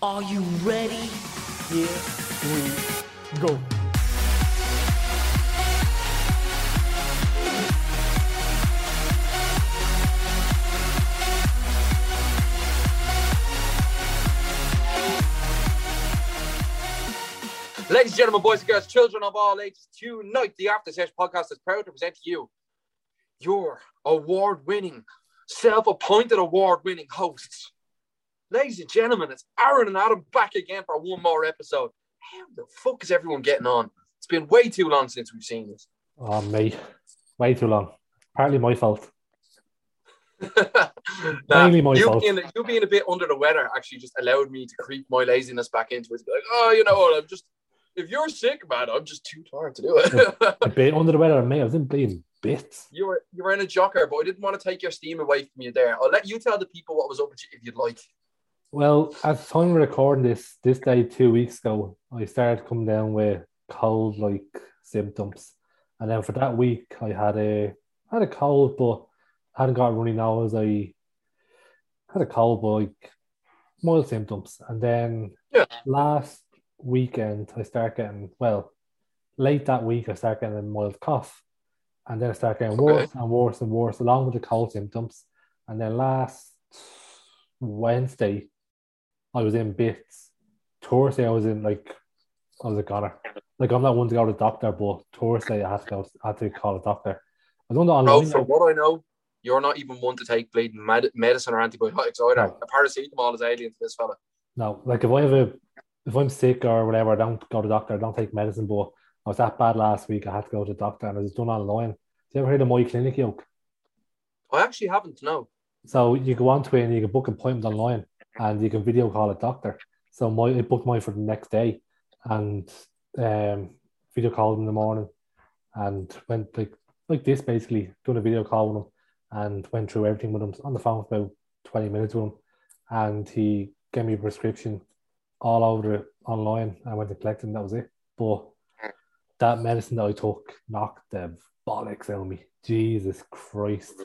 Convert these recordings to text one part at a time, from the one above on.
Are you ready? Here we go. Ladies and gentlemen, boys and girls, children of all ages, tonight the After Session podcast is proud to present to you your award-winning, self-appointed award-winning hosts. Ladies and gentlemen, it's Aaron and Adam back again for one more episode. How the fuck is everyone getting on? It's been way too long since we've seen this. Oh, mate. Way too long. Partly my fault. Nah, Mainly my you, fault. being, you being a bit under the weather actually just allowed me to creep my laziness back into it. Like, oh, you know what? I'm just, if you're sick, man, I'm just too tired to do it. A bit under the weather, mate. I was in bleeding bits. you were you were in a jocker, but I didn't want to take your steam away from you there. I'll let you tell the people what was up with you if you'd like. Well, at the time we're recording this, this day two weeks ago, I started coming down with cold like symptoms. And then for that week I had a had a cold but hadn't got a runny nose. I had a cold but like mild symptoms. And then Yeah. last weekend I start getting well, late that week I start getting a mild cough. And then I start getting Okay. worse and worse and worse along with the cold symptoms. And then last Wednesday I was in bits. Thursday I was in like I was a goner. Like I'm not one to go to the doctor, but Thursday I had to go I had to call a doctor. I on the No, online. from what I know, you're not even one to take bleeding med- medicine or antibiotics either. No. A paracetamol is alien to this fella. No, like if I have a if I'm sick or whatever, I don't go to the doctor, I don't take medicine, but I was that bad last week, I had to go to the doctor and I was done online. Have you ever heard of my clinic yoke? I actually haven't. No. So you go onto it and you can book appointments online and you can video call a doctor. So my I booked mine for the next day and um video called in the morning and went like like this basically, doing a video call with him and went through everything with him on the phone for about 20 minutes with him and he gave me a prescription all over it online. I went to collect and that was it. But that medicine that I took knocked the bollocks out of me. Jesus Christ.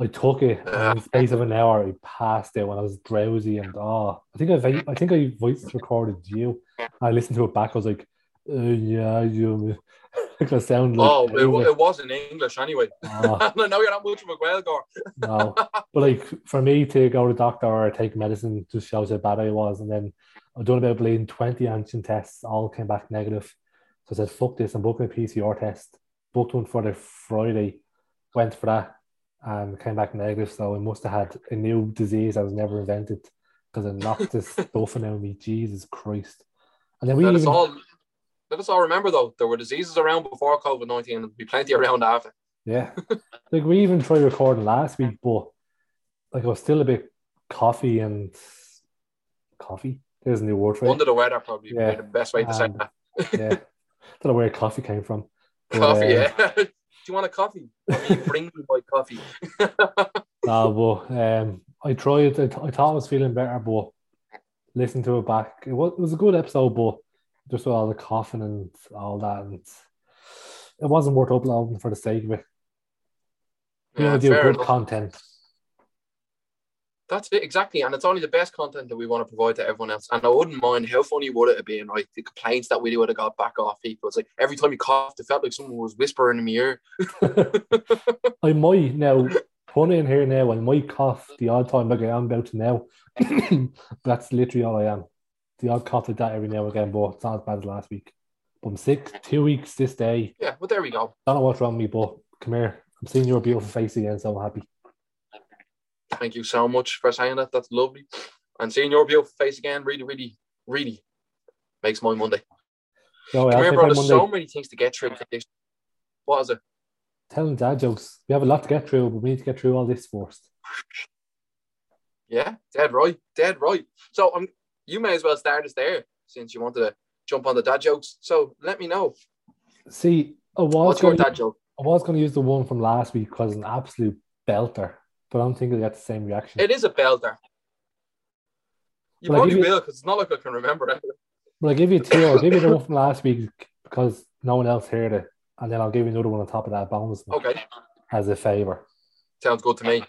I took it in the space of an hour. I passed it when I was drowsy and oh, I think I I think I voice recorded you. I listened to it back. I was like, uh, yeah, you. like I sound like oh, it, it was in English anyway. Ah, I know you're not much of a no. But like for me to go to the doctor or take medicine just shows how bad I was. And then I've done about bleeding 20 antigen tests, all came back negative. So I said, fuck this, I'm booking a PCR test. Booked one for the Friday, went for that and came back negative. So I must have had a new disease that was never invented because it knocked this stuff out of me. Jesus Christ. And then we Let us even, all let us all remember though, there were diseases around before COVID nineteen and there'll be plenty around after. Yeah. like we even tried recording last week, but like I was still a bit coffee and coffee. There's a new word for it. Under the weather probably Yeah. be the best way to say that. Yeah. Don't know where coffee came from. But, Coffee, uh, yeah. You want a coffee? I mean, bring me my coffee. No, but um, I tried. I, th- I thought I was feeling better, but listening to it back, it was, it was a good episode, but just with all the coughing and all that, and it wasn't worth uploading for the sake of it. You Yeah, know, do good enough. content. That's it, exactly. And it's only the best content that we want to provide to everyone else. And I wouldn't mind how funny would it have been, right? The complaints that we would have got back off people. It's like every time you coughed, it felt like someone was whispering in my ear. I might now put in here now. I might cough the odd time like I am about to now. That's literally all I am. The odd cough like that every now and again, but it's not as bad as last week. But I'm sick. Two weeks this day. Yeah, well, there we go. I Don't know what's wrong with me, but come here. I'm seeing your beautiful face again, so I'm happy. Thank you so much for saying that. That's lovely. And seeing your beautiful face again really, really, really makes my Monday. So Come I'll here, bro. There's Monday. so many things to get through. What is it? Telling dad jokes. We have a lot to get through, but we need to get through all this first. Yeah, dead right, dead right. So um, you may as well start us there since you wanted to jump on the dad jokes. So let me know. See, I was What's your going dad joke? I was going to use the one from last week because an absolute belter, but I don't think it'll get the same reaction. It is a belter. You I probably you- will because it's not like I can remember it. But I'll give you two. I'll give you the one from last week because no one else heard it, and then I'll give you another one on top of that bonus Okay, as a favor. sounds good to me.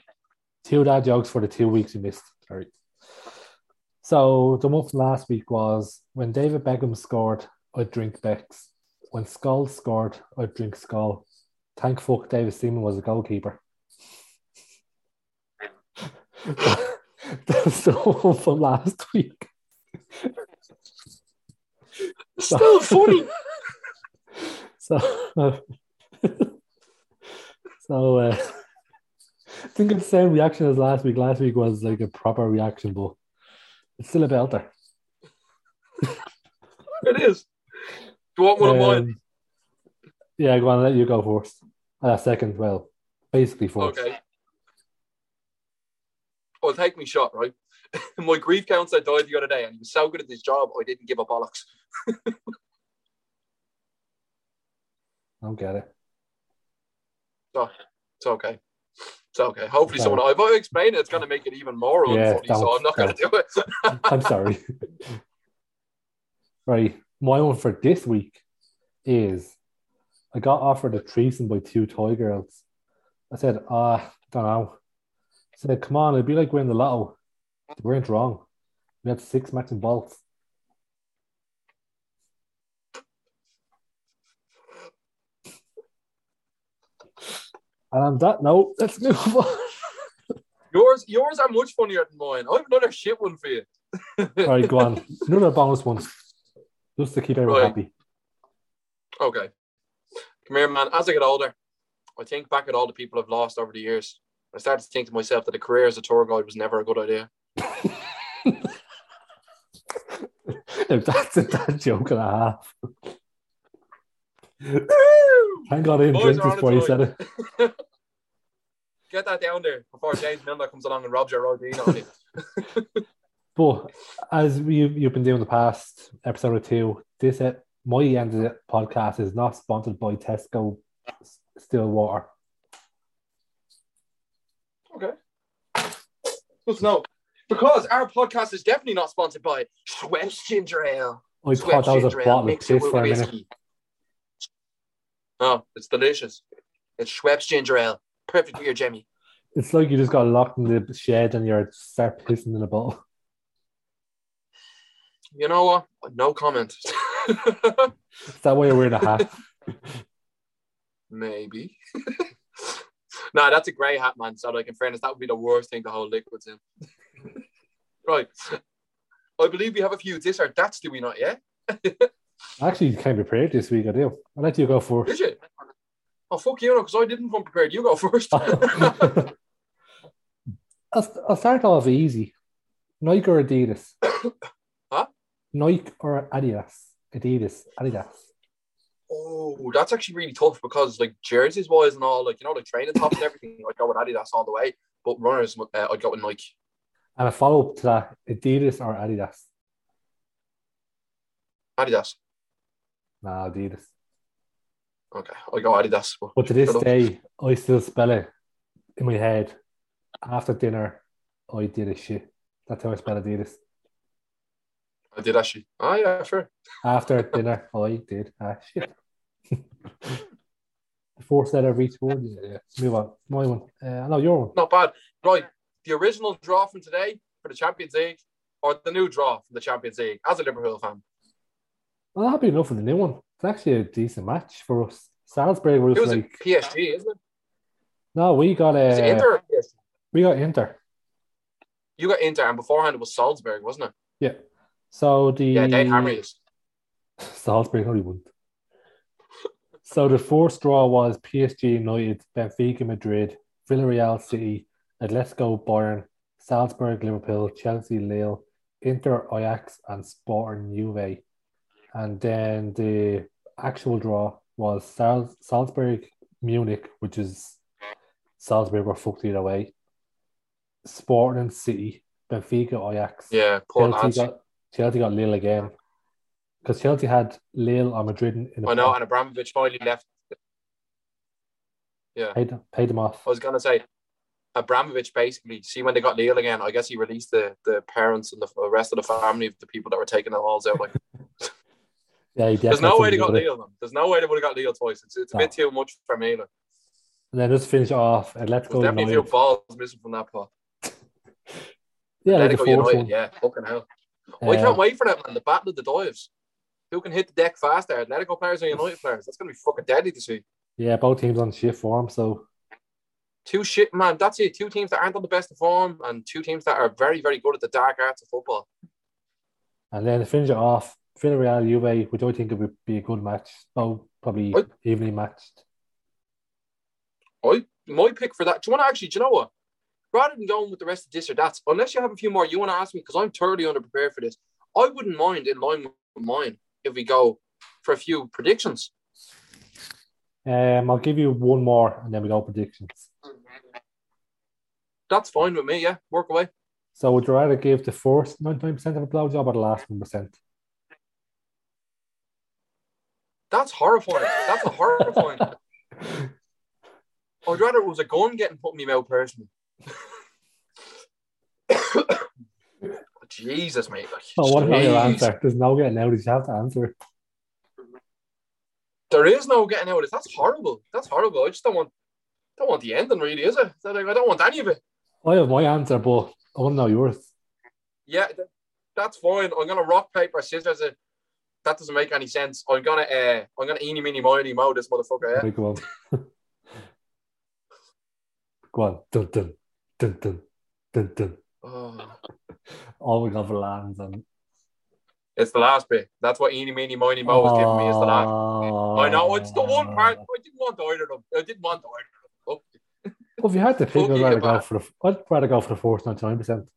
Two dad jokes for the two weeks you missed. Sorry. So the one from last week was when David Beckham scored, I'd drink Becks. When Scholes scored, I'd drink Skull. Thank fuck David Seaman was a goalkeeper. That's the one from last week. Still funny. So, so uh, I think it's the same reaction as last week. Last week was like a proper reaction, but it's still a belter. it is. Do you want one of mine? Um, yeah, go on, let you go first. Uh, second, well, basically first. Okay. Well, take me shot, right? My grief counselor died the other day, and he was so good at his job, I didn't give a bollocks. I don't get it. So it's okay. It's okay. Hopefully, Okay. someone. If I explain it, it's going to make it even more Yeah, unfunny. So I'm not going to do it. I'm sorry. right. My one for this week is I got offered a threesome by two toy girls. I said, ah, don't know. Said, come on, it'd be like winning the lotto. They weren't wrong. We had six matching balls. And on that note, let's move on. yours, yours are much funnier than mine. I have another shit one for you. All right, go on. Another bonus one. Just to keep everyone Right. happy. Okay. Come here, man. As I get older, I think back at all the people I've lost over the years. I started to think to myself that a career as a tour guide was never a good idea. if that's a dad joke and a half. Thank God I didn't drink this before you said it. Get that down there before James Milner comes along and robs your on you. But as we, you've been doing the past episode or two, this uh, my end of the podcast is not sponsored by Tesco Still Water. Okay. Good to know. Because our podcast is definitely not sponsored by Schweppes Ginger Ale. Oh, I thought that was a bottle of piss for a minute. whiskey. No, it's delicious. It's Schweppes Ginger Ale. Perfect for your Jemmy. It's like you just got locked in the shed and you're start pissing in a bottle. You know what? No comment. Is that why you're wearing a hat? Maybe. no, that's a grey hat, man. So, like, in fairness, that would be the worst thing to hold liquids in. right. I believe we have a few this or that's, do we not yet? I actually came prepared this week, I do. I'll let you go first. Did you? Oh, fuck you, because I didn't come prepared. You go first. I'll, I'll start off easy. Nike or Adidas? Huh? Nike or Adidas? Adidas, Adidas. Oh, that's actually really tough because, like, jerseys wise and all, like, you know, like training tops and everything, I'd go with Adidas all the way. But runners, uh, I'd go with Nike. And a follow up to that, Adidas or Adidas? Adidas. Nah, Adidas. Okay, I'd go Adidas. But But to this day, I still spell it in my head. After dinner, I did a shit. That's how I spell Adidas. I did actually. Oh, yeah, sure. After dinner, I did a shit. the fourth letter of each word. Yeah, yeah. Move on. My one. Uh, no, your one. Not bad. Right. The original draw from today for the Champions League or the new draw from the Champions League as a Liverpool fan. Well, happy enough with the new one. It's actually a decent match for us. Salzburg was It was like, a PSG, isn't it? no, we got it uh, Inter we got Inter. You got Inter, and beforehand it was Salzburg, wasn't it? Yeah. So the Yeah, hammer you. Salzburg only won. So the fourth draw was PSG United, Benfica Madrid, Villarreal City, Atletico Bayern, Salzburg Liverpool, Chelsea Lille, Inter Ajax, and Sporting Juve. And then the actual draw was Sal- Salzburg Munich, which is Salzburg were fucked either way. Sporting City, Benfica Ajax. Yeah, Chelsea got Chelsea got Lille again because Chelsea had Lille or Madrid in the I know, and Abramovich finally left. Yeah, paid, paid them off. I was gonna say, Abramovich basically. See when they got Lille again, I guess he released the the parents and the rest of the family of the people that were taking the halls out. Like, Yeah, he there's no way they got. Lille. There's no way they would have got Lille twice. It's, it's a No. bit too much for me. Like. And then just finish off There's Atletico definitely a few balls missing from that pot. Yeah, like the Atletico fourth United, one. yeah, fucking hell. I Uh, can't wait for that, man. The battle of the dives. Who can hit the deck faster? Atletico players or United players? That's gonna be fucking deadly to see. yeah, both teams on shift form, so Two shit, man. That's it. Two teams that aren't on the best of form, and two teams that are very, very good at the dark arts of football. and then to finish it off, Villarreal Juve, which I think it would be a good match. Oh, probably What? evenly matched. I my pick for that. Do you want to actually? Do you know what? Rather than going with the rest of this or that, unless you have a few more you want to ask me, because I'm totally underprepared for this. I wouldn't mind in line with mine if we go for a few predictions. Um, I'll give you one more, and then we go predictions. That's fine with me. Yeah, work away. So would you rather give the first ninety nine percent of a blowjob or the last one percent? That's horrifying. That's a horrifying. I'd rather it was a gun getting put in my mouth personally. Jesus, mate. Like, Oh, what about your answer? There's no getting out. You have to answer. There is no getting out of this. That's horrible. That's horrible. I just don't want don't want the ending, really, is it? I don't want any of it. I have my answer, but I want to know yours. Yeah, that's fine. I'm gonna rock paper scissors it. That doesn't make any sense. I'm gonna uh, I'm gonna eeny meeny miny mo this motherfucker. Yeah? Go on. go on. Dun dun dun dun dun dun. Oh, All we got for lands and it's the last bit. That's what eeny meeny miny mo is giving me. Is the last. Oh. I know it's the one part. I didn't want either of them. I didn't want either of them. Oh, Well, if you had to pick, I'd rather go for the. I'd rather go for the first ninety nine percent.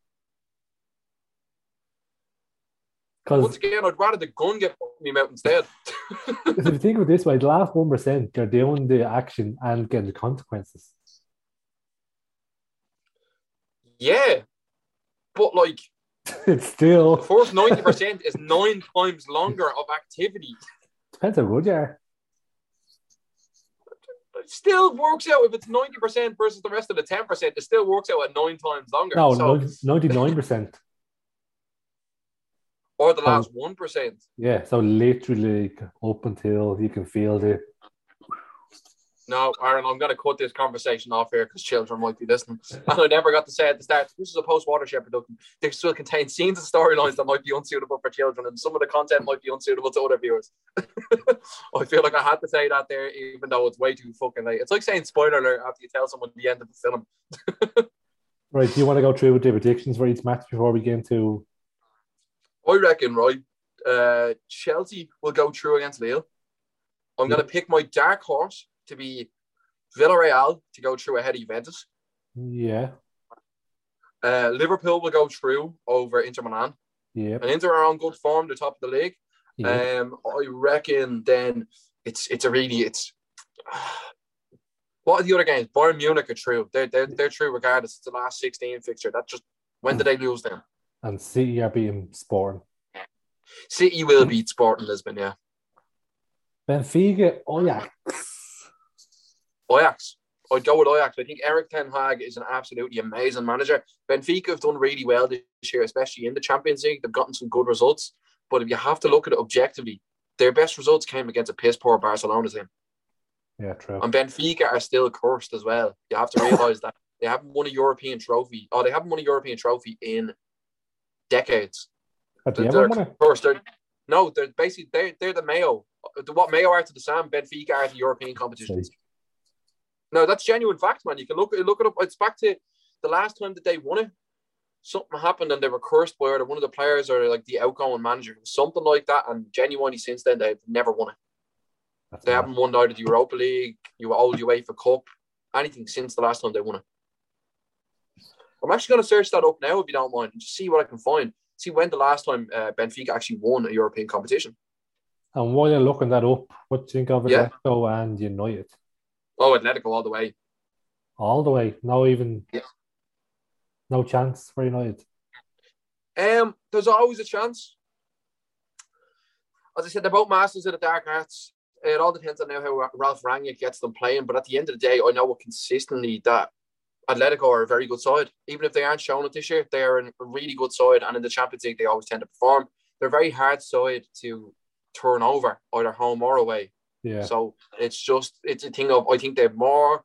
once again, I'd rather the gun get my mouth instead. if you think of it this way, the last one percent, they're doing the action and getting the consequences. yeah, but like it's still the first ninety percent is nine times longer of activity. depends how good you are. It still works out if it's ninety percent versus the rest of the ten percent. It still works out at nine times longer. No, ninety nine percent. or the last one percent. Yeah, so literally up until you can feel the. No, Aaron, I'm going to cut this conversation off here because children might be listening. And I never got to say at the start, this is a post watershed production. This will contain scenes and storylines that might be unsuitable for children, and some of the content might be unsuitable to other viewers. I feel like I had to say that there, even though it's way too fucking late. It's like saying spoiler alert after you tell someone the end of the film. Right, do you want to go through with the predictions for each match before we get into? I reckon, right? Uh, Chelsea will go through against Lille. I'm going to pick my dark horse to be Villarreal to go through ahead of Juventus. Yeah, Uh, Liverpool will go through over Inter Milan. yeah, And Inter are on good form, the top of the league. yeah. Um, I reckon then it's it's a really it's. What are the other games? Bayern Munich are true. They're they're, they're true regardless. It's the last sixteen fixture. That just when did they lose them? and City are beating Sporting. City will beat Sporting Lisbon. Yeah, Benfica, Ajax. Ajax. I'd go with Ajax. I think Erik Ten Hag is an absolutely amazing manager. Benfica have done really well this year, especially in the Champions League. They've gotten some good results. But if you have to look at it objectively, their best results came against a piss poor Barcelona team. Yeah, true. And Benfica are still cursed as well. You have to realise that they haven't won a European trophy. Oh, they haven't won a European trophy in decades. Have you They're ever won it? cursed. They're, no, they're basically they're, they're the Mayo. What Mayo are to the Sam, Benfica are to European competitions. No, that's genuine fact, man. You can look look it up. It's back to the last time that they won it. Something happened and they were cursed by either one of the players or like the outgoing manager, something like that. And genuinely, since then they've never won it. That's They haven't won either the Europa League, you were old UEFA Cup, anything since the last time they won it. I'm actually going to search that up now if you don't mind and just see what I can find. See when the last time uh, Benfica actually won a European competition. And while you're looking that up, what do you think of Yeah. Atletico and United? Oh, Atletico all the way. All the way. No even Yeah. no chance for United. Um, there's always a chance. As I said, they're both masters of the dark arts. It all depends on how Ralf Rangnick gets them playing. But at the end of the day, I know consistently that Atletico are a very good side. Even if they aren't showing it this year, they are a really good side. And in the Champions League, they always tend to perform. They're a very hard side to turn over, either home or away. Yeah. So it's just it's a thing of I think they're more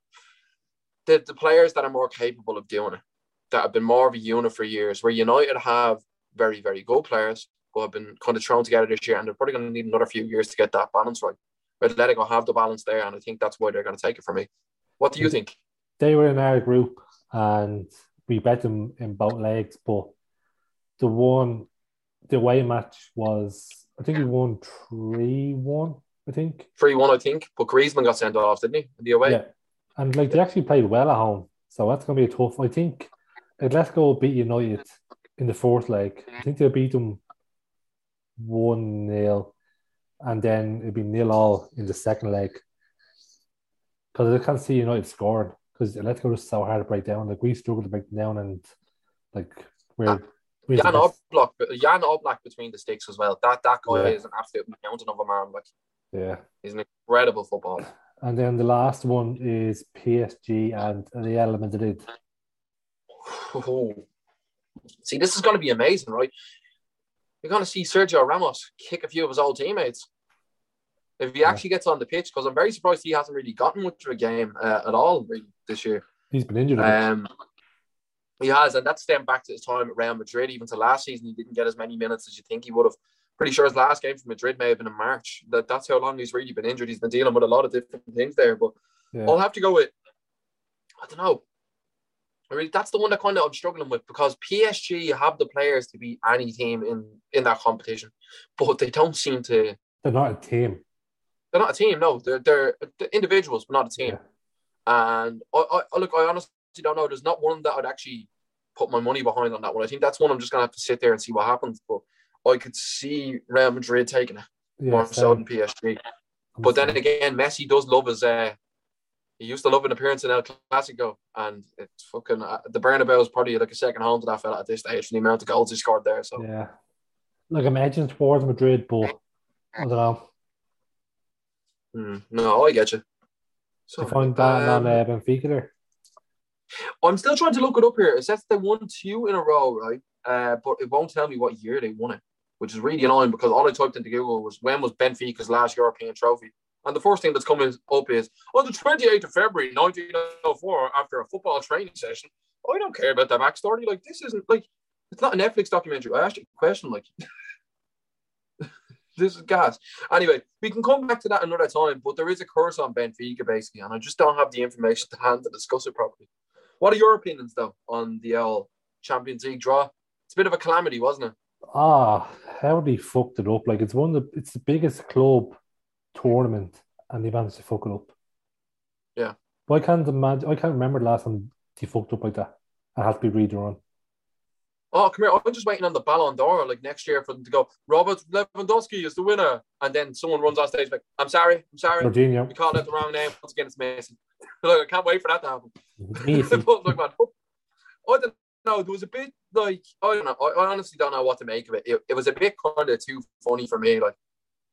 the, the players that are more capable of doing it, that have been more of a unit for years. Where United have very, very good players who have been kind of thrown together this year, and they're probably going to need another few years to get that balance right. But Atletico have the balance there, and I think that's why they're going to take it from me. What do you think? They were in our group, and we bet them in both legs, but the one, the away match was, I think we won 3 1, I think. 3 1, I think, but Griezmann got sent off, didn't he? The away? Yeah. And like they actually played well at home, so that's going to be a tough. I think Atletico beat United in the fourth leg. I think they'll beat them 1 0, and then it'd be nil all in the second leg. Because I can't see United scoring because Atletico is so hard to break down. Like we struggle to break down, and like we're. Ah, we're Jan Oblak, Jan Oblak between the sticks as well. That that guy Yeah. is an absolute mountain of a man. Like yeah. he's an incredible footballer. And then the last one is PSG and the Real Madrid. See, this is going to be amazing, right? You're going to see Sergio Ramos kick a few of his old teammates if he Yeah. actually gets on the pitch. Because I'm very surprised he hasn't really gotten much of a game uh, at all really, this year. He's been injured. Um, he has, and that's stemmed back to his time at Real Madrid. Even to last season, he didn't get as many minutes as you think he would have. Pretty sure his last game for Madrid may have been in March. That that's how long he's really been injured. He's been dealing with a lot of different things there. But yeah. I'll have to go with. I don't know. I really, that's the one that kind of I'm struggling with because PSG have the players to beat any team in in that competition, but they don't seem to. They're not a team. They're not a team. No, they're they're, they're individuals, but not a team. And I, I look, I honestly don't know. There's not one that I'd actually put my money behind on that one. I think that's one I'm just gonna have to sit there and see what happens. But I could see Real Madrid taking it Yeah, more so than PSG. But then again, Messi does love his. Uh, he used to love an appearance in El Clasico, and it's fucking uh, the Bernabeu is probably like a second home to that fella at this stage. from The amount of goals he scored there. So yeah. Like I'm edging towards Madrid, but I don't know. mm, no, I get you. So You find that um, on uh, Benfica there? I'm still trying to look it up here. It says they won two in a row, right? Uh, but it won't tell me what year they won it, which is really annoying because all I typed into Google was when was Benfica's last European trophy. And the first thing that's coming up is on the 28th of February 1904, after a football training session. I don't care about that backstory. Like, this isn't like, it's not a Netflix documentary. I asked you a question, like, this is gas. Anyway, we can come back to that another time, but there is a curse on Benfica, basically, and I just don't have the information to hand to discuss it properly. What are your opinions, though, on the uh, Champions League draw? It's a bit of a calamity, wasn't it? Ah, how they fucked it up. Like it's one of the it's the biggest club tournament and they managed to fuck it up. Yeah. But I can't imagine I can't remember the last time they fucked up like that. It has to be redrawn. Oh, come here. I'm just waiting on the Ballon d'Or, like next year, for them to go, Robert Lewandowski is the winner. And then someone runs on stage, like, I'm sorry, I'm sorry. Jorginho. We called out the wrong name. Once again, it's Mason. like, I can't wait for that to happen. Messi. but look, man, I don't know. There was a bit like I don't know. I, I honestly don't know what to make of it. It, it was a bit kind of too funny for me. Like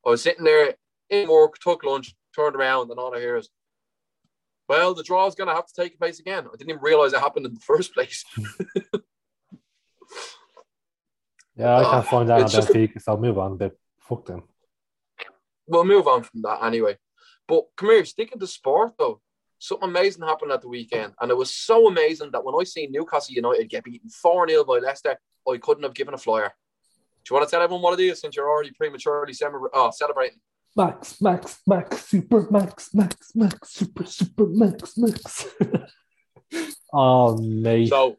I was sitting there in work, took lunch, turned around, and all I hear is, "Well, the draw is going to have to take place again." I didn't even realize it happened in the first place. Yeah, I can't ah, find out on it's just a- Benfica, so I'll move on, but fuck them. we'll move on from that anyway. But come here, sticking to sport though, something amazing happened at the weekend, and it was so amazing that when I seen Newcastle United get beaten four 0 by Leicester, I couldn't have given a flyer. Do you want to tell everyone what it is since you're already prematurely sem- oh, celebrating? Max, Max, Max, Super Max, Max, Max, Super, Super Max, Max. oh, mate. So,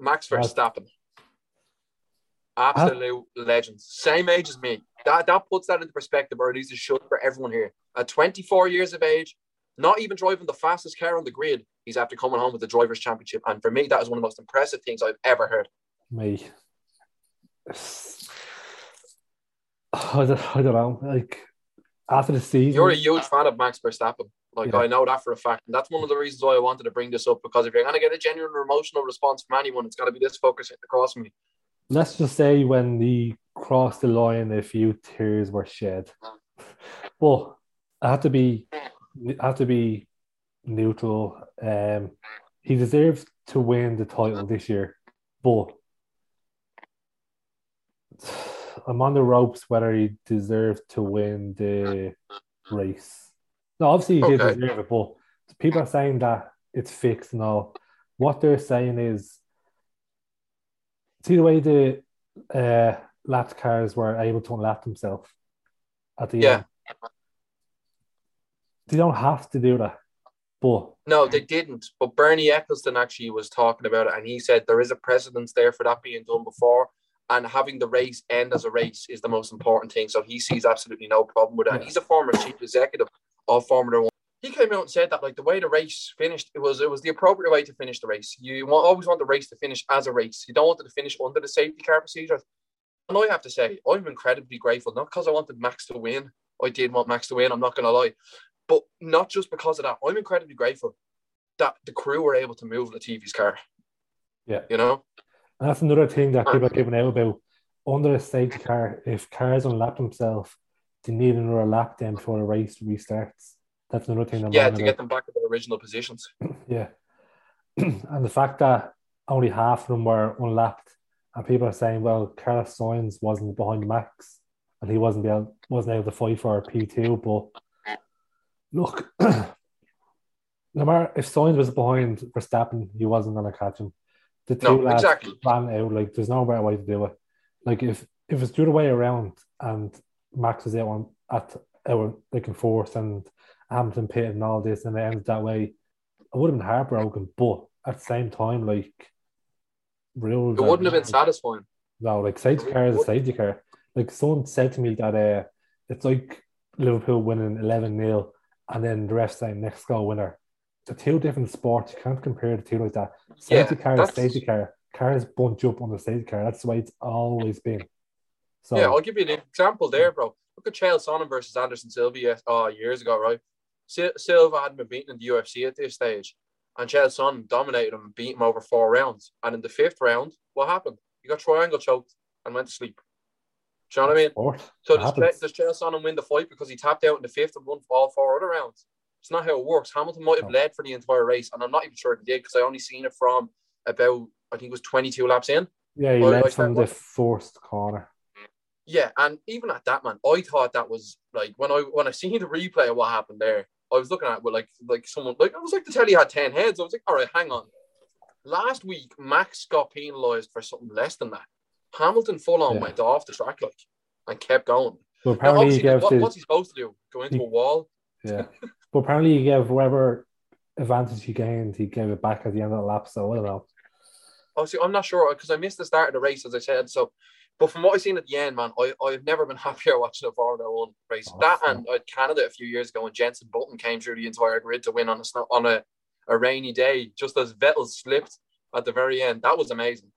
Max That's- Verstappen, absolute legends. same age as me. That that puts that into perspective, or at least it should for everyone here. At 24 years of age, not even driving the fastest car on the grid, he's after coming home with the drivers' championship. And for me, that is one of the most impressive things I've ever heard. me. I don't, I don't know. Like after the season, You're a huge fan of Max Verstappen. Like Yeah. I know that for a fact, and that's one of the reasons why I wanted to bring this up because if you're going to get a genuine emotional response from anyone, it's got to be this focus across me. Let's just say when he crossed the line, a few tears were shed. But I have to be, I have to be neutral. Um, he deserves to win the title this year, but I'm on the ropes whether he deserves to win the race. No, obviously he did Okay. deserve it, but people are saying that it's fixed and all. What they're saying is see the way the uh, lapped cars were able to unlap themselves at the Yeah. end. They don't have to do that, but No, they didn't. But Bernie Ecclestone actually was talking about it, and he said there is a precedence there for that being done before, and having the race end as a race is the most important thing. So he sees absolutely no problem with that. Yeah. he's a former chief executive of Formula One. He came out and said that like the way the race finished, it was it was the appropriate way to finish the race. You want, always want the race to finish as a race. You don't want it to finish under the safety car procedures. And I have to say, I'm incredibly grateful, not because I wanted Max to win. I did want Max to win. I'm not going to lie, but not just because of that. I'm incredibly grateful that the crew were able to move Latifi's car. Yeah. You know? And that's another thing that people are giving out about under a safety car. If cars unlap themselves, they need another lap then before the race restarts. That's another thing. Yeah, to get them back to their original positions. Yeah. and the fact that only half of them were unlapped, and people are saying, well, Carlos Sainz wasn't behind Max, and he wasn't able, wasn't able to fight for a P two. But look, no matter if Sainz was behind Verstappen, he wasn't going to catch him. The two No, lads exactly. ran out. Like, there's no better way to do it. Like, if if it's the other way around, and Max was out on at our like in fourth, and Hamilton pitted and all this, and it ended that way, I would have been heartbroken. But at the same time, like real. It wouldn't have been satisfying. no, like safety car is a safety car. Like someone said to me that uh, it's like Liverpool winning eleven 0 and then the rest saying next goal winner. They're two different sports. You can't compare the two like that. Safety Yeah, car is safety car. Cars bunch up on the safety car. That's the way it's always been. So Yeah, I'll give you an example there, bro. Look at Chael Sonnen versus Anderson Silva uh, years ago, right? Sil- Silva hadn't been beaten in the UFC at this stage, and Chael Sonnen dominated him and beat him over four rounds. And in the fifth round, what happened? He got triangle choked and went to sleep. Do you know what I mean? sport. So does, does Chael Sonnen win the fight because he tapped out in the fifth and won all four other rounds? It's not how it works. Hamilton might have led for the entire race, and I'm not even sure if he did because I only seen it from about I think it was 22 laps in. Yeah, he led from the forced corner. Yeah, and even at that, man, I thought that was like when I when I seen the replay of what happened there, I was looking at it with like like someone like it was like the telly had ten heads. I was like, all right, hang on. Last week, Max got penalised for something less than that. Hamilton full on Yeah. went off the track like and kept going. But Now, apparently he gave what, what's he supposed to do? Go into He- a wall? yeah. but apparently he gave whatever advantage he gained, he gave it back at the end of the lap. So I don't know. Oh, see, I'm not sure because I missed the start of the race, as I said. So, but from what I've seen at the end, man, I, I've never been happier watching a Formula One race. Oh, that so- and uh, Canada a few years ago when Jensen Button came through the entire grid to win on a snow, on a, a rainy day, just as Vettel slipped at the very end. That was amazing.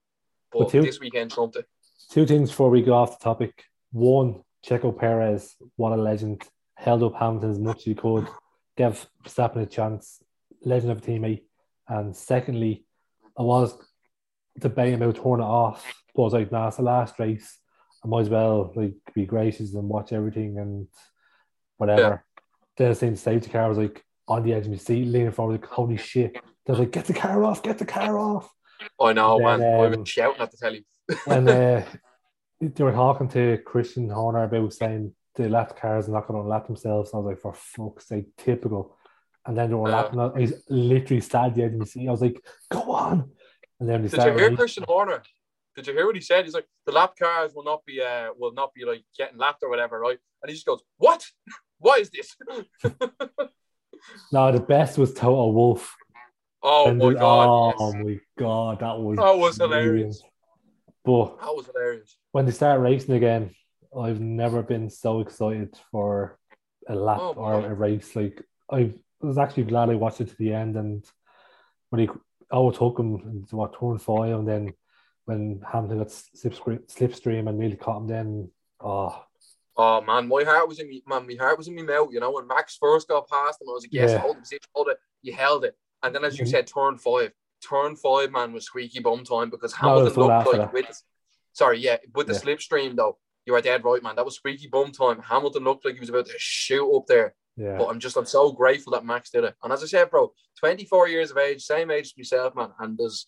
But But two- this weekend trumped it. Two things before we go off the topic. One, Checo Perez, what a legend. Held up Hamilton as much as he could, gave Verstappen a chance, legend of a teammate. And secondly, I was debating about turning it off, but I was like, nah, it's the last race. I might as well like be gracious and watch everything and whatever. Then I seen the safety car, I was like on the edge of my seat, leaning forward, like, holy shit. They was like, get the car off, get the car off. I know, Then, man. I um, was shouting at the telly. when uh, they were talking to Christian Horner about saying the lap cars are not going to lap themselves, I was like, for fuck's sake, typical. And then they were Yeah. lapping. up. He's literally sat the edge of the seat. I was like, go on. And then Did you hear racing. Christian Horner? Did you hear what he said? He's like, the lap cars will not be uh will not be like getting lapped or whatever, right? And he just goes, What? What is this? No, the best was Toto Wolff. oh And my the- god. Oh yes. my god, that was That was brilliant. hilarious. But That was hilarious. when they start racing again, I've never been so excited for a lap Oh, or a race. Like I was actually glad I watched it to the end, and when he overtook him into what turn five, and then when Hamilton got slipstream, slipstream and nearly caught him, then oh Oh man, my heart was in me man, my heart was in my mouth, you know, when Max first got past him, I was like, Yes, Yeah. hold it, hold it, you held it. And then as you Mhm. said, turn five. Turn five, man, was squeaky bum time because Hamilton what looked like that. with sorry, yeah, with the Yeah. slipstream though. You are dead right, man. That was squeaky bum time. Hamilton looked like he was about to shoot up there. Yeah, But I'm just I'm so grateful that Max did it. And as I said, bro, 24 years of age, same age as myself, man. And there's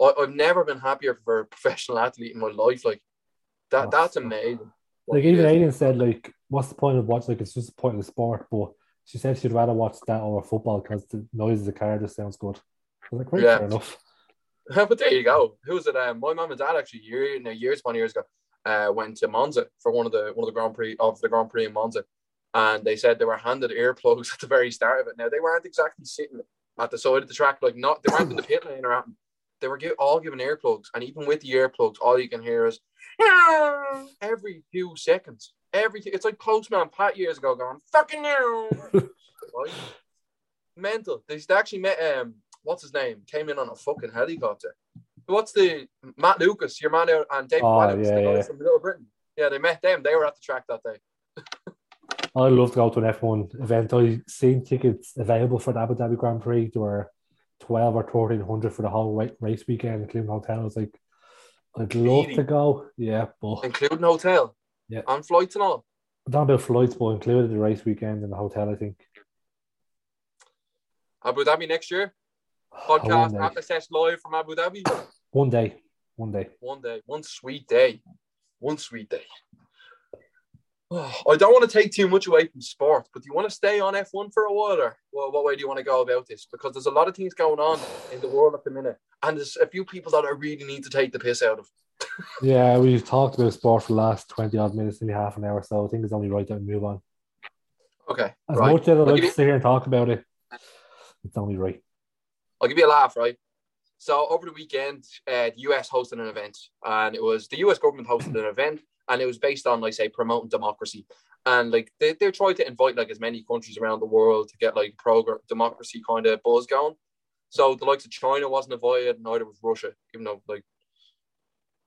I, I've never been happier for a professional athlete in my life. Like that Oh, that's amazing. like even. Aidan said, like, what's the point of watching? Like, it's just a point of the sport. But she said she'd rather watch that over football because the noise of the car just sounds good. I was like, right, Yeah. fair enough. but there you go. Who was it? Um, my mom and dad actually year, no, years, one years ago, uh, went to Monza for one of the one of the Grand Prix of the Grand Prix in Monza, and they said they were handed earplugs at the very start of it. Now they weren't exactly sitting at the side of the track, like not they weren't in the pit lane or anything. They were give, all given earplugs, and even with the earplugs, all you can hear is every few seconds. Every it's like Postman Pat years ago going fucking now. right? Mental. They actually met um what's his name came in on a fucking helicopter. What's the Matt Lucas, your man out, and David Oh, Adams, yeah, the yeah. from Little Britain. Yeah, they met them. They were at the track that day. I'd love to go to an F1 event. I seen tickets available for the Abu Dhabi Grand Prix. There were 12 or 1300 for the whole race weekend, including hotel. I was like, I'd love to go. Yeah, but including hotel. Yeah. And flights and all. not about flights, but included the race weekend and the hotel, I think. Abu Dhabi next year. Podcast after session live from Abu Dhabi. One day. One day. One day, one sweet day, one sweet day. I don't want to take too much away from sport, but do you want to stay on F1 for a while, or well, what way do you want to go about this? Because there's a lot of things going on in the world at the minute, and there's a few people that I really need to take the piss out of. Yeah, we've talked about sport for the last 20 odd minutes, nearly half an hour, so I think it's only right that we move on. Okay, As right. much as I'll like to sit here and talk about it, it's only right. I'll give you a laugh, right? So over the weekend, uh, the US hosted an event, and it was the US government hosted an event, and it was based on, like, say, promoting democracy, and like they they tried to invite like as many countries around the world to get like pro democracy kind of buzz going. So the likes of China wasn't invited, neither was Russia, even though like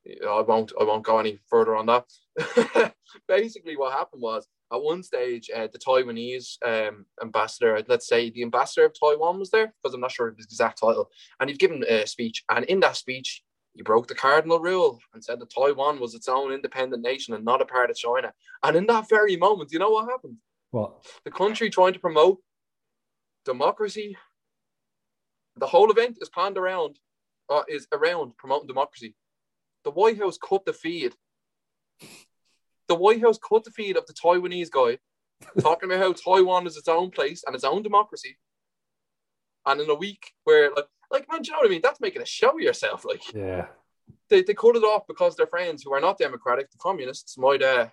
I won't I won't go any further on that. Basically, what happened was at one stage uh, the Taiwanese um, ambassador, let's say the ambassador of Taiwan, was there because I'm not sure of his exact title, and he'd given a speech, and in that speech he broke the cardinal rule and said that Taiwan was its own independent nation and not a part of China. And in that very moment, you know what happened? What? The country trying to promote democracy. The whole event is planned around, uh, is around promoting democracy. The White House cut the feed. The White House cut the feed of the Taiwanese guy talking about how Taiwan is its own place and its own democracy. And in a week where, like, like man, do you know what I mean? That's making a show of yourself. Like, Yeah. they, they cut it off because their friends who are not democratic, the communists, might uh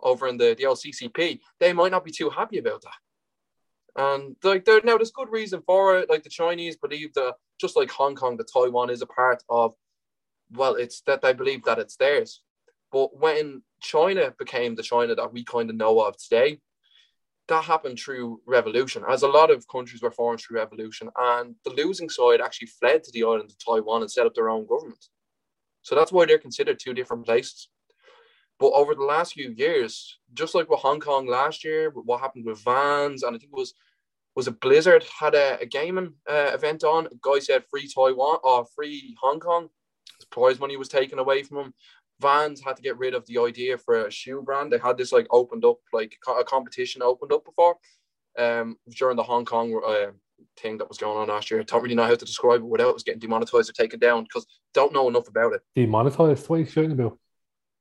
over in the, the LCCP, they might not be too happy about that. And like there now there's good reason for it. Like the Chinese believe that just like Hong Kong, that Taiwan is a part of well, it's that they believe that it's theirs. But when China became the China that we kind of know of today, that happened through revolution, as a lot of countries were formed through revolution. And the losing side actually fled to the island of Taiwan and set up their own government. So that's why they're considered two different places. But over the last few years, just like with Hong Kong last year, what happened with Vans, and I think it was was a Blizzard had a, a gaming uh, event on. A guy said free Taiwan or free Hong Kong. His prize money was taken away from him. Vans had to get rid of the idea for a shoe brand. They had this like opened up, like a competition opened up before, um, during the Hong Kong uh, thing that was going on last year. I don't really know how to describe it without it was getting demonetized or taken down because don't know enough about it. Demonetized? What are you shouting about?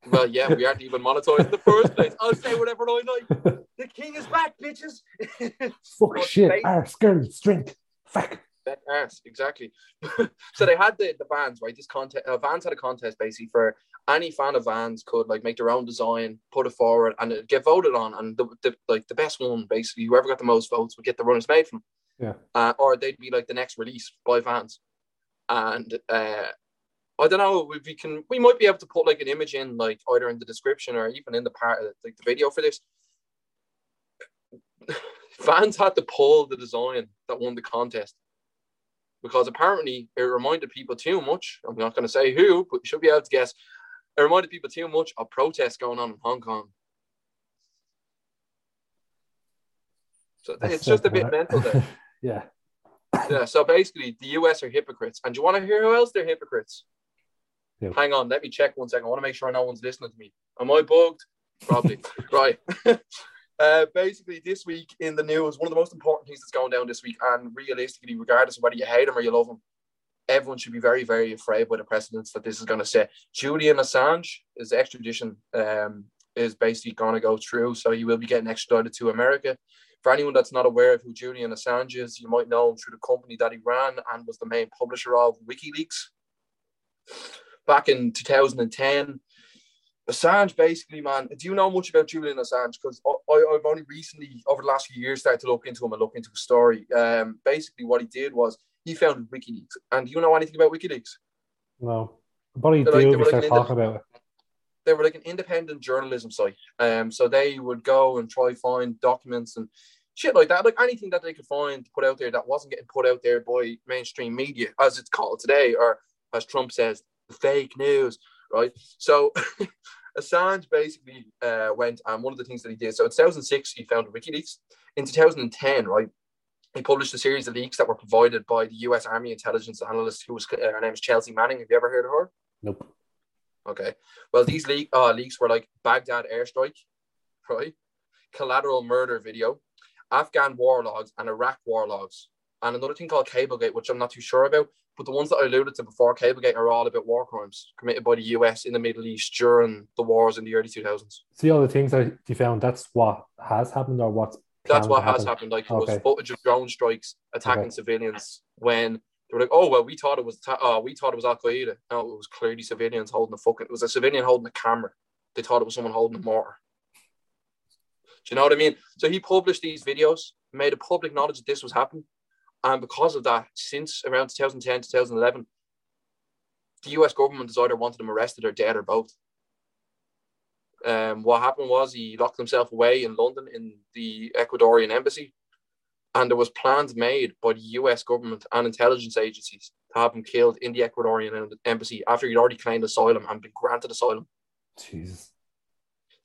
Well, yeah, we aren't even monetized in the first place. I'll say whatever I like. The king is back, bitches. Fuck shit. they- Arse, girl, strength. Fuck. That arse, exactly. so they had the, the Vans, right? This contest, uh, Vans had a contest basically for any fan of Vans could like make their own design, put it forward, and get voted on. And the, the like the best one, basically, whoever got the most votes would get the runners made from. Yeah. Uh, or they'd be like the next release by Vans. And uh, I don't know if we can. We might be able to put like an image in, like either in the description or even in the part of like the video for this. Vans had to pull the design that won the contest because apparently it reminded people too much. I'm not going to say who, but you should be able to guess. It reminded people too much of protests going on in Hong Kong. So That's it's just a bit mental there. yeah. Yeah, so basically, the US are hypocrites. And do you want to hear who else they're hypocrites? Yeah. Hang on, let me check one second. I want to make sure no one's listening to me. Am I bugged? Probably. right. uh, basically, this week in the news, one of the most important things that's going down this week, and realistically, regardless of whether you hate him or you love him, everyone should be very, very afraid by the precedents that this is going to set. Julian Assange, his extradition um, is basically going to go through. So he will be getting extradited to America. For anyone that's not aware of who Julian Assange is, you might know him through the company that he ran and was the main publisher of WikiLeaks. Back in 2010, Assange basically, man, do you know much about Julian Assange? Because I, have only recently, over the last few years, started to look into him and look into his story. Um, basically, what he did was he founded WikiLeaks. And do you know anything about WikiLeaks? No. But he do like, we start like talking about it. They were like an independent journalism site. Um, so they would go and try find documents and shit like that, like anything that they could find to put out there that wasn't getting put out there by mainstream media, as it's called today, or as Trump says, fake news, right? So Assange basically uh, went and one of the things that he did. So in 2006, he founded WikiLeaks. In 2010, right, he published a series of leaks that were provided by the U.S. Army intelligence analyst, who was uh, her name is Chelsea Manning. Have you ever heard of her? Nope. Okay. Well, these leak, uh, leaks were like Baghdad airstrike, right? Collateral murder video, Afghan war logs, and Iraq war logs. And another thing called Cablegate, which I'm not too sure about, but the ones that I alluded to before Cablegate are all about war crimes committed by the US in the Middle East during the wars in the early 2000s. See all the things that you found, that's what has happened or what's that's what has happened. Like there okay. was footage of drone strikes attacking okay. civilians when they were like, "Oh well, we thought it was ta- uh, we thought it was Al Qaeda." No, it was clearly civilians holding the fucking. It was a civilian holding a camera. They thought it was someone holding a mortar. Do you know what I mean? So he published these videos, made a public knowledge that this was happening, and because of that, since around 2010 2011, the U.S. government has either wanted him arrested or dead or both. Um, what happened was he locked himself away in London in the Ecuadorian embassy, and there was plans made by the U.S. government and intelligence agencies to have him killed in the Ecuadorian embassy after he'd already claimed asylum and been granted asylum. Jesus.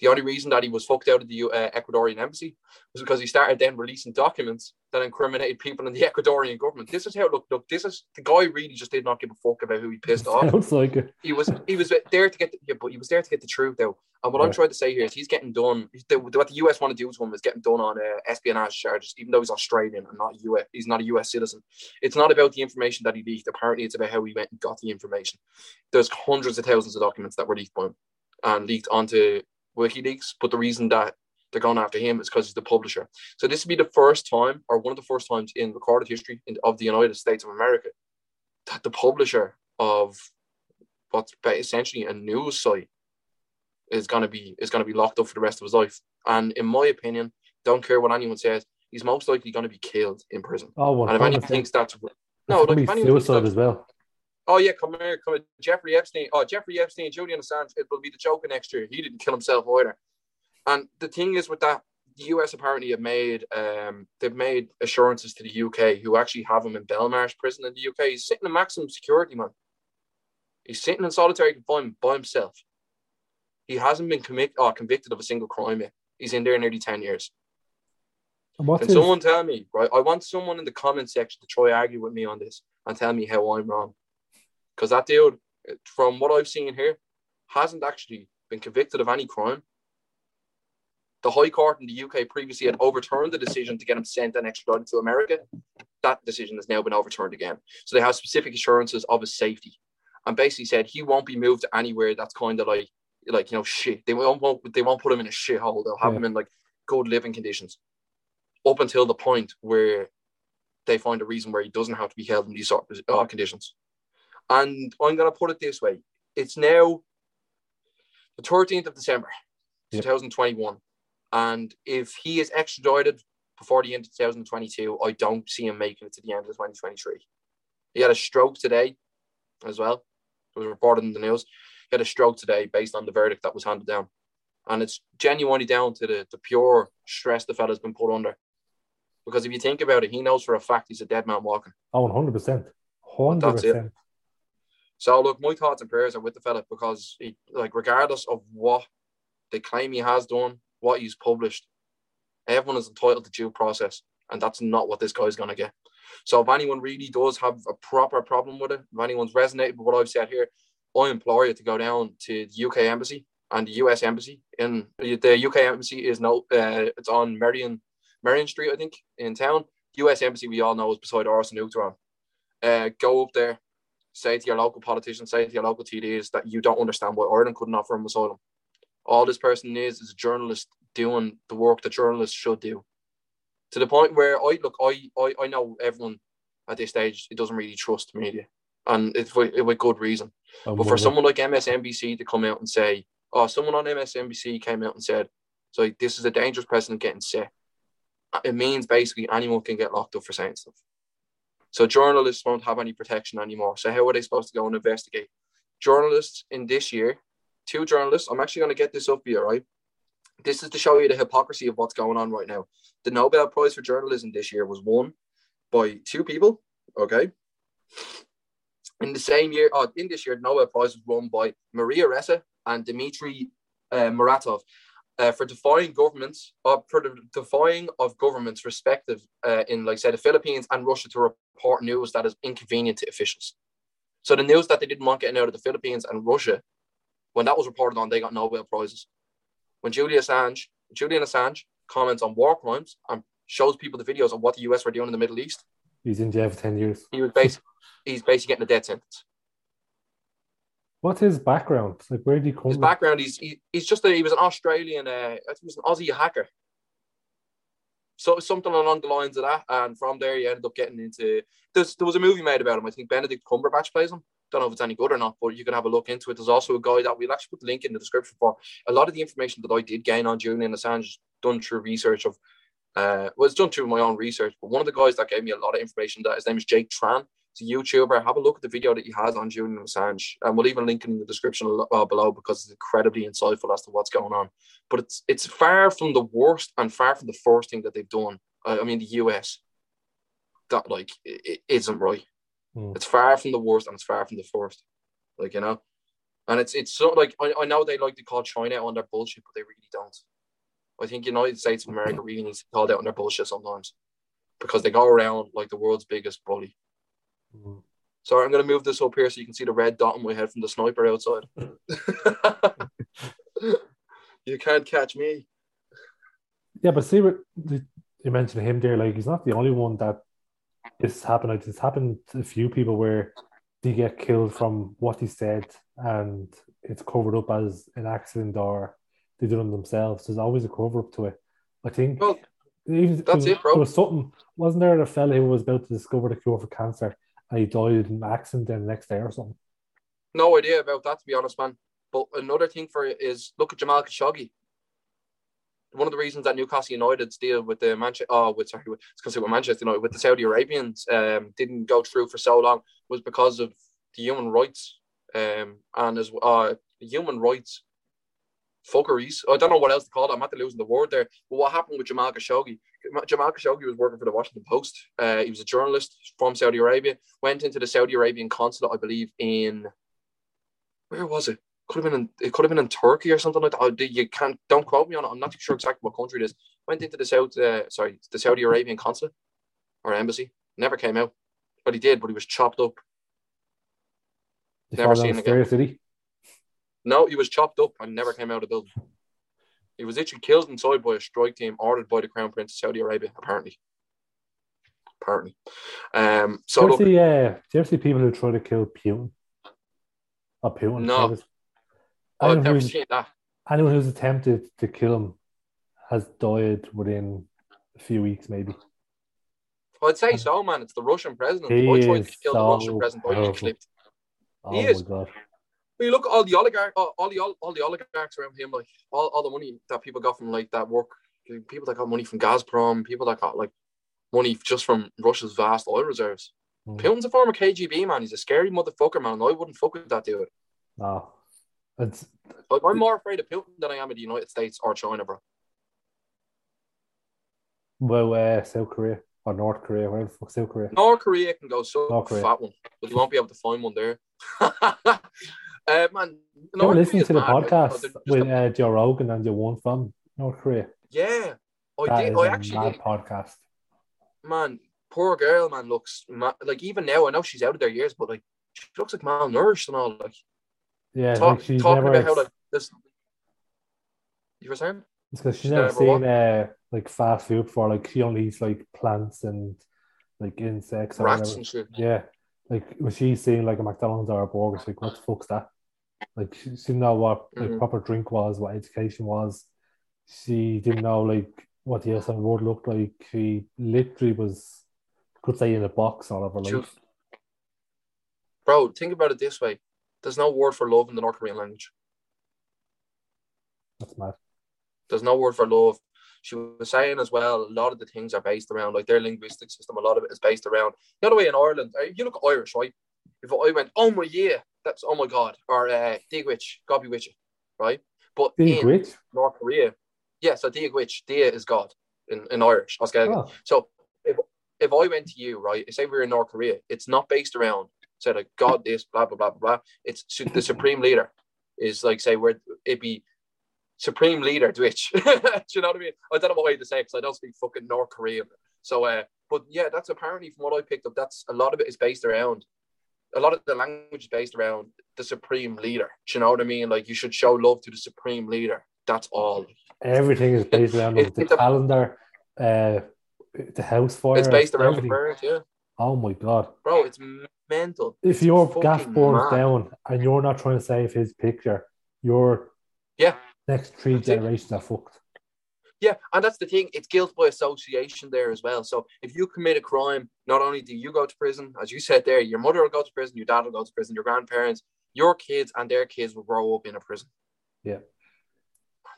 The only reason that he was fucked out of the uh, Ecuadorian embassy was because he started then releasing documents that incriminated people in the Ecuadorian government. This is how look look. This is the guy really just did not give a fuck about who he pissed off. Sounds like it. He was he was there to get the, yeah, but he was there to get the truth out. And what yeah. I'm trying to say here is he's getting done. The, what the US want to do to him is getting done on uh, espionage charges, even though he's Australian and not US. He's not a US citizen. It's not about the information that he leaked. Apparently, it's about how he went and got the information. There's hundreds of thousands of documents that were leaked by him and leaked onto WikiLeaks, but the reason that they're going after him is because he's the publisher. So this would be the first time, or one of the first times in recorded history in, of the United States of America, that the publisher of what's essentially a news site is going to be is going to be locked up for the rest of his life. And in my opinion, don't care what anyone says, he's most likely going to be killed in prison. Oh, well, and if anyone thinks that's no, like if anyone suicide as well. Oh yeah, come here, come here. Jeffrey Epstein. Oh, Jeffrey Epstein, Julian Assange. It will be the Joker next year. He didn't kill himself either. And the thing is with that, the US apparently have made um, they've made assurances to the UK who actually have him in Belmarsh prison in the UK. He's sitting in maximum security, man. He's sitting in solitary confinement by himself. He hasn't been commit or convicted of a single crime yet. He's in there nearly 10 years. Can his... someone tell me, right? I want someone in the comment section to try argue with me on this and tell me how I'm wrong because that dude, from what I've seen here, hasn't actually been convicted of any crime. The High Court in the UK previously had overturned the decision to get him sent and extradited to America. That decision has now been overturned again. So they have specific assurances of his safety, and basically said he won't be moved anywhere that's kind of like, like you know, shit. They won't, they won't put him in a shithole. They'll have yeah. him in like good living conditions, up until the point where they find a reason where he doesn't have to be held in these sort of uh, conditions. And I'm going to put it this way it's now the 13th of December, yep. 2021. And if he is extradited before the end of 2022, I don't see him making it to the end of 2023. He had a stroke today as well. It was reported in the news. He had a stroke today based on the verdict that was handed down. And it's genuinely down to the, the pure stress the fella's been put under. Because if you think about it, he knows for a fact he's a dead man walking. Oh, 100%. 100%. That's it. So look, my thoughts and prayers are with the fella because he, like, regardless of what they claim he has done, what he's published, everyone is entitled to due process, and that's not what this guy's gonna get. So if anyone really does have a proper problem with it, if anyone's resonated with what I've said here, I implore you to go down to the UK embassy and the US embassy. In the UK embassy is no, uh, it's on Merrion Merrion Street, I think, in town. US embassy we all know is beside Arsenal. Uh, go up there, say to your local politicians, say to your local TDs that you don't understand why Ireland couldn't offer him asylum. All this person is is a journalist doing the work that journalists should do. To the point where I look, I I, I know everyone at this stage it doesn't really trust media, and it's with, with good reason. Um, But for someone like MSNBC to come out and say, oh, someone on MSNBC came out and said, so this is a dangerous precedent getting set. It means basically anyone can get locked up for saying stuff. So journalists won't have any protection anymore. So how are they supposed to go and investigate? Journalists in this year, two journalists, I'm actually going to get this up here, right? This is to show you the hypocrisy of what's going on right now. The Nobel Prize for Journalism this year was won by two people, okay? In the same year, oh, in this year, the Nobel Prize was won by Maria Ressa and Dmitry uh, Muratov uh, for defying governments, for the defying of governments respective uh, in, like, say, the Philippines and Russia to report news that is inconvenient to officials. So the news that they didn't want getting out of the Philippines and Russia, when that was reported on, they got Nobel prizes. When Julian Assange, Julian Assange comments on war crimes and shows people the videos of what the US were doing in the Middle East, He's in jail for 10 years. he was basically he's basically getting a death sentence. What's his background? Like, where did he come His from? background, he's he, he's just a, he was an Australian, uh, I think he was an Aussie hacker. So something along the lines of that, and from there he ended up getting into. There's, there was a movie made about him. I think Benedict Cumberbatch plays him. Don't know if it's any good or not, but you can have a look into it. There's also a guy that we'll actually put the link in the description for. A lot of the information that I did gain on Julian Assange done through research of, uh, well, done through my own research. But one of the guys that gave me a lot of information that his name is Jake Tran. A YouTuber. Have a look at the video that he has on Julian Assange, and we'll even link it in the description uh, below because it's incredibly insightful as to what's going on. But it's it's far from the worst and far from the first thing that they've done. I mean, the US that like it, isn't right. Hmm. It's far from the worst and it's far from the first. Like you know, and it's it's so like I, I know they like to call China on their bullshit, but they really don't. I think United States of America really needs to call out on their bullshit sometimes because they go around like the world's biggest bully. Mm. Sorry, I'm going to move this up here so you can see the red dot on my head from the sniper outside. you can't catch me. Yeah, but see what you mentioned him there. Like, he's not the only one that this happened. Like, it's happened to a few people where they get killed from what he said, and it's covered up as an accident or they did it themselves. There's always a cover up to it. I think. Well, even, that's there, it, bro. There was something. Wasn't there a fella who was about to discover the cure for cancer, and he died in an accident the next day or something? No idea about that, to be honest, man. But another thing for it is look at Jamal Khashoggi. One of the reasons that Newcastle United's deal with the Manchester, oh, with sorry, with, with Manchester United, with the Saudi Arabians, um, didn't go through for so long was because of the human rights, um, and as uh, human rights fuckeries. I don't know what else to call it. I'm at the losing the word there. But what happened with Jamal Khashoggi? Jamal Khashoggi was working for the Washington Post. Uh, he was a journalist from Saudi Arabia. Went into the Saudi Arabian consulate, I believe, in where was it? Could have been in, it could have been in Turkey or something like that. Oh, You can't don't quote me on it. I'm not too sure exactly what country it is. Went into the South, uh, sorry, the Saudi Arabian consulate or embassy. Never came out, but he did. But he was chopped up. Never seen again. the did he? No, he was chopped up and never came out of the building. He was literally killed inside by a strike team ordered by the Crown Prince of Saudi Arabia, apparently. Apparently. Um, so do, you look, see, uh, do you ever see people who try to kill Putin? Or Putin? No. I've Anyone never who's- seen that. anyone who's attempted to kill him has died within a few weeks, maybe. I'd say so, man. It's the Russian president. He I tried to kill the Russian president. I get powerful. clipped. Oh He my is. god! But you look at all the oligarch, all, all the all all the oligarchs around him, like all, all the money that people got from like that work, people that got money from Gazprom, people that got like money just from Russia's vast oil reserves. Mm. Putin's a former KGB man. He's a scary motherfucker, man. I wouldn't fuck with that dude. No, it's Like, I'm more afraid of Putin than I am of the United States or China, bro. well, uh, South Korea or North Korea, whatever the fuck, South Korea. North Korea can go so North Korea. fat one, but you won't be able to find one there. uh, man, ever listening to the mad, podcast with uh, Joe Rogan and the one from North Korea? yeah, I That did. is I a actually mad did. podcast. man, poor girl, man, looks ma- like even now. I know she's out of their years, but like she looks like malnourished and all. Like Yeah, talk, like she's talking never. about how like this. You were saying? It's because she's She's never never seen uh, like fast food before. Like she only eats like plants and like insects Rats and shit. Yeah, like when she's seeing like a McDonald's or a burger, she's like, "What the fuck's that?" Like she, she didn't know what like Mhm. proper drink was, what education was. She didn't know like what the outside world looked like. She literally was could say in a box all of her life. Bro, think about it this way. There's no word for love in the North Korean language. That's mad. There's no word for love. She was saying as well, a lot of the things are based around like their linguistic system. A lot of it is based around the other way in Ireland. uh, You look Irish, right? If I went, oh my yeah, that's oh my god, or uh, Dia dhuit, God be with you, right? But Being in. North Korea, yeah, so Dia dhuit, Dia is God in, in Irish. Oscar. Oh, So if if I went to you, right, say we are in North Korea, it's not based around say like God this, blah blah blah blah. It's su- the supreme leader is like say where it be supreme leader Twitch. Do you know what I mean? I don't know what way to say because I don't speak fucking North Korean. So uh but yeah, that's apparently from what I picked up, that's a lot of it is based around a lot of the language is based around the supreme leader. Do you know what I mean? Like you should show love to the supreme leader. That's all. everything is based around It- the it's a- calendar, uh, the house fire. It's based around the everything. bird, yeah. Oh my god! Bro, it's mental. If It's your gas burns mad. down and you're not trying to save his picture, your Yeah. next three That's it. generations are fucked. Yeah, and that's the thing. It's guilt by association there as well. So if you commit a crime, not only do you go to prison, as you said there, your mother will go to prison, your dad will go to prison, your grandparents, your kids and their kids will grow up in a prison. Yeah.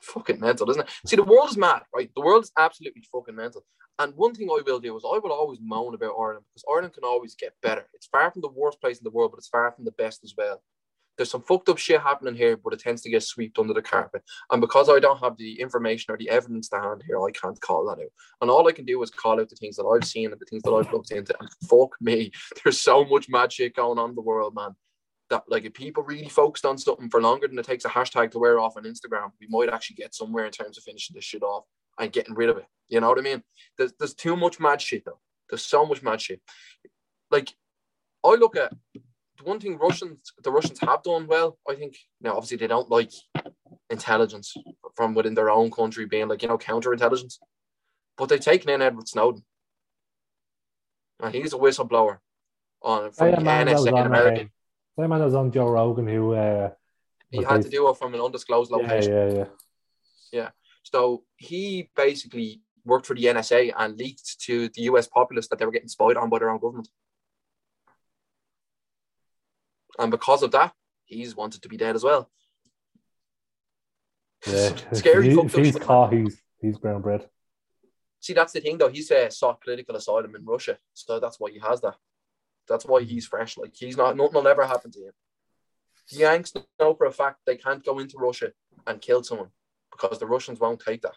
Fucking mental, isn't it? See, the world is mad, right? The world is absolutely fucking mental. And one thing I will do is I will always moan about Ireland because Ireland can always get better. It's far from the worst place in the world, but it's far from the best as well. There's some fucked up shit happening here, but it tends to get swept under the carpet. And because I don't have the information or the evidence to hand here, I can't call that out. And all I can do is call out the things that I've seen and the things that I've looked into. And fuck me, there's so much mad shit going on in the world, man. That like if people really focused on something for longer than it takes a hashtag to wear off on Instagram, we might actually get somewhere in terms of finishing this shit off and getting rid of it. You know what I mean? There's there's too much mad shit though. There's so much mad shit. Like I look at the one thing Russians the Russians have done well, I think. Now obviously they don't like intelligence from within their own country being like, you know, counterintelligence. But they've taken in Edward Snowden. And he's a whistleblower on from the man that was NSA in America. same man was on Joe Rogan who uh, He had to do it from an undisclosed location. yeah, location. yeah, yeah. So he basically worked for the NSA and leaked to the US populace that they were getting spied on by their own government. And because of that, he's wanted to be dead as well. Yeah, Scary he- he's caught, he's he's brown bread. See, that's the thing though. He's uh, sought political asylum in Russia, so that's why he has that. That's why he's fresh. Like he's not. Nothing will ever happen to him. The Yanks know for a fact they can't go into Russia and kill someone because the Russians won't take that.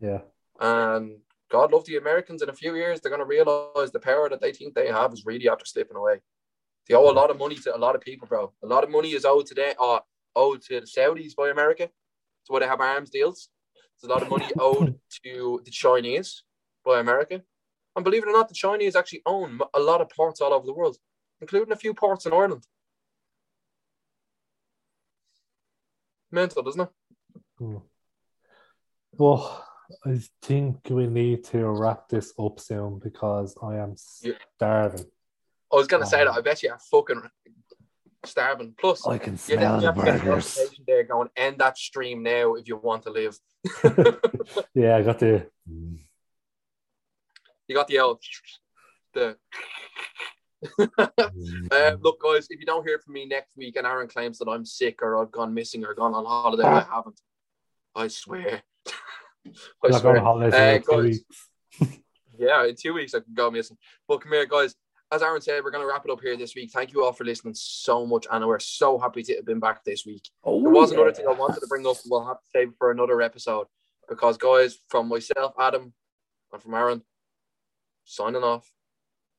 Yeah, And God love the Americans. In a few years, they're going to realize the power that they think they have is really after slipping away. They owe a lot of money to a lot of people, bro. A lot of money is owed to them, uh, owed to the Saudis by America. That's why they have arms deals. There's a lot of money owed to the Chinese by America. And believe it or not, the Chinese actually own a lot of ports all over the world, including a few ports in Ireland. Mental, isn't it? Well, I think we need to wrap this up soon because I am starving. I was gonna say that. I bet you are fucking starving. Plus, I can you smell the definitely have to get a burgers. there going end that stream now if you want to live. yeah, I got the. You got the old the. Um, look, guys, if you don't hear from me next week and Aaron claims that I'm sick or I've gone missing or gone on holiday, I haven't. I swear. I I'm going swear. on holidays Uh, in two guys, weeks. Yeah, in two weeks I can go missing. But come here, guys. As Aaron said, we're going to wrap it up here this week. Thank you all for listening so much, and we're so happy to have been back this week. Oh, There was another thing I wanted to bring up. We'll have to save for another episode because, guys, from myself, Adam, and from Aaron, signing off.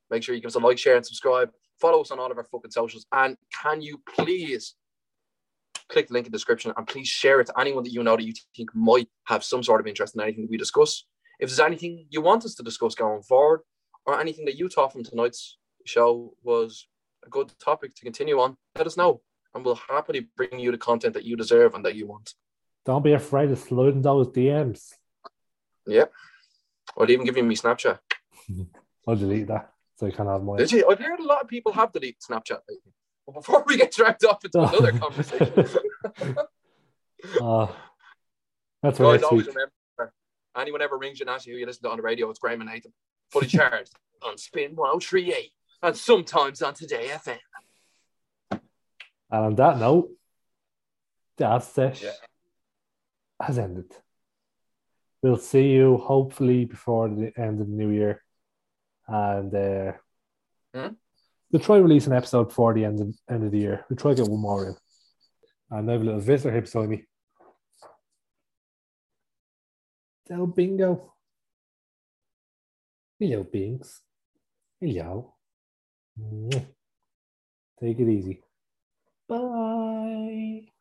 Make sure you give us a like, share, and subscribe. Follow us on all of our fucking socials. And can you please click the link in the description and please share it to anyone that you know that you think might have some sort of interest in anything that we discuss. If there's anything you want us to discuss going forward, or anything that you thought from tonight's show was a good topic to continue on, let us know. And we'll happily bring you the content that you deserve and that you want. Don't be afraid of sliding those DMs. Yep. Or even give you me Snapchat. I'll delete that so you can have mine. Did you? I've heard a lot of people have deleted Snapchat lately. But before we get dragged off into another conversation, Uh, that's for guys, always week. remember anyone ever rings you and asks you who you listen to on the radio, it's Graham and Nathan. Fully charged on Spin 1038 and sometimes on Today FM. And on that note, that sesh Yeah. has ended. We'll see you hopefully before the end of the new year. And uh, Hmm? we'll try release an episode before the end of, end of the year. We'll try to get one more in. And I have a little visitor here beside me. Del Bingo. Hello, Binks. Hello. Take it easy. Bye.